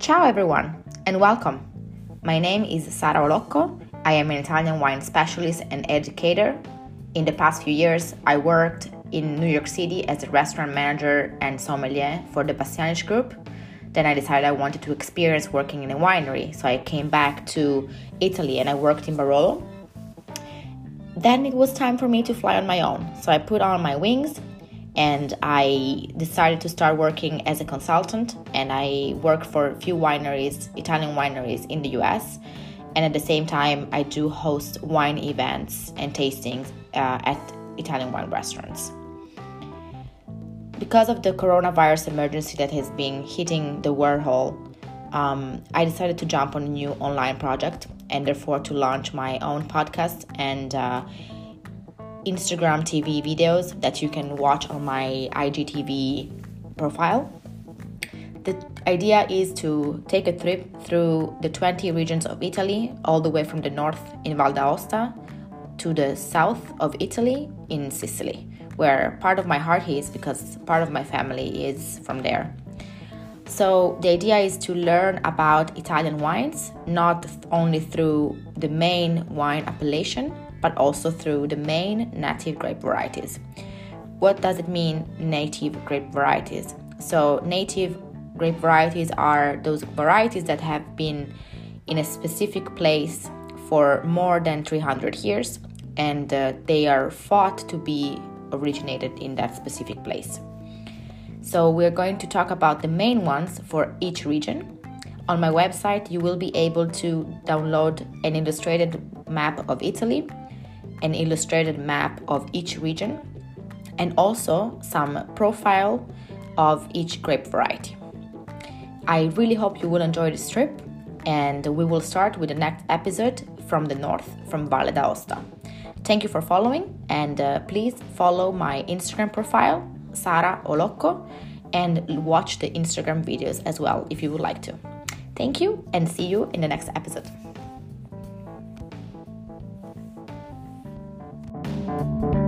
Ciao everyone and welcome. My name is Sara Olocco. I am an Italian wine specialist and educator. In the past few years, I worked in New York City as a restaurant manager and sommelier for the Bastianich Group. Then I decided I wanted to experience working in a winery, so I came back to Italy and I worked in Barolo. Then it was time for me to fly on my own, so I put on my wings and I decided to start working as a consultant. And I work for a few wineries, Italian wineries in the US. And at the same time, I do host wine events and tastings uh, at Italian wine restaurants. Because of the coronavirus emergency that has been hitting the world, um, I decided to jump on a new online project and therefore to launch my own podcast and uh, Instagram TV videos that you can watch on my IGTV profile. The idea is to take a trip through the 20 regions of Italy, all the way from the north in Val d'Aosta to the south of Italy in Sicily, where part of my heart is because part of my family is from there. So, the idea is to learn about Italian wines, not only through the main wine appellation, but also through the main native grape varieties. What does it mean, native grape varieties? So, native grape varieties are those varieties that have been in a specific place for more than 300 years and uh, they are thought to be originated in that specific place. So, we're going to talk about the main ones for each region. On my website, you will be able to download an illustrated map of Italy an illustrated map of each region, and also some profile of each grape variety. I really hope you will enjoy this trip, and we will start with the next episode from the north, from Valle d'Aosta. Thank you for following, and uh, please follow my Instagram profile, Sara Olocco, and watch the Instagram videos as well if you would like to. Thank you, and see you in the next episode. thank you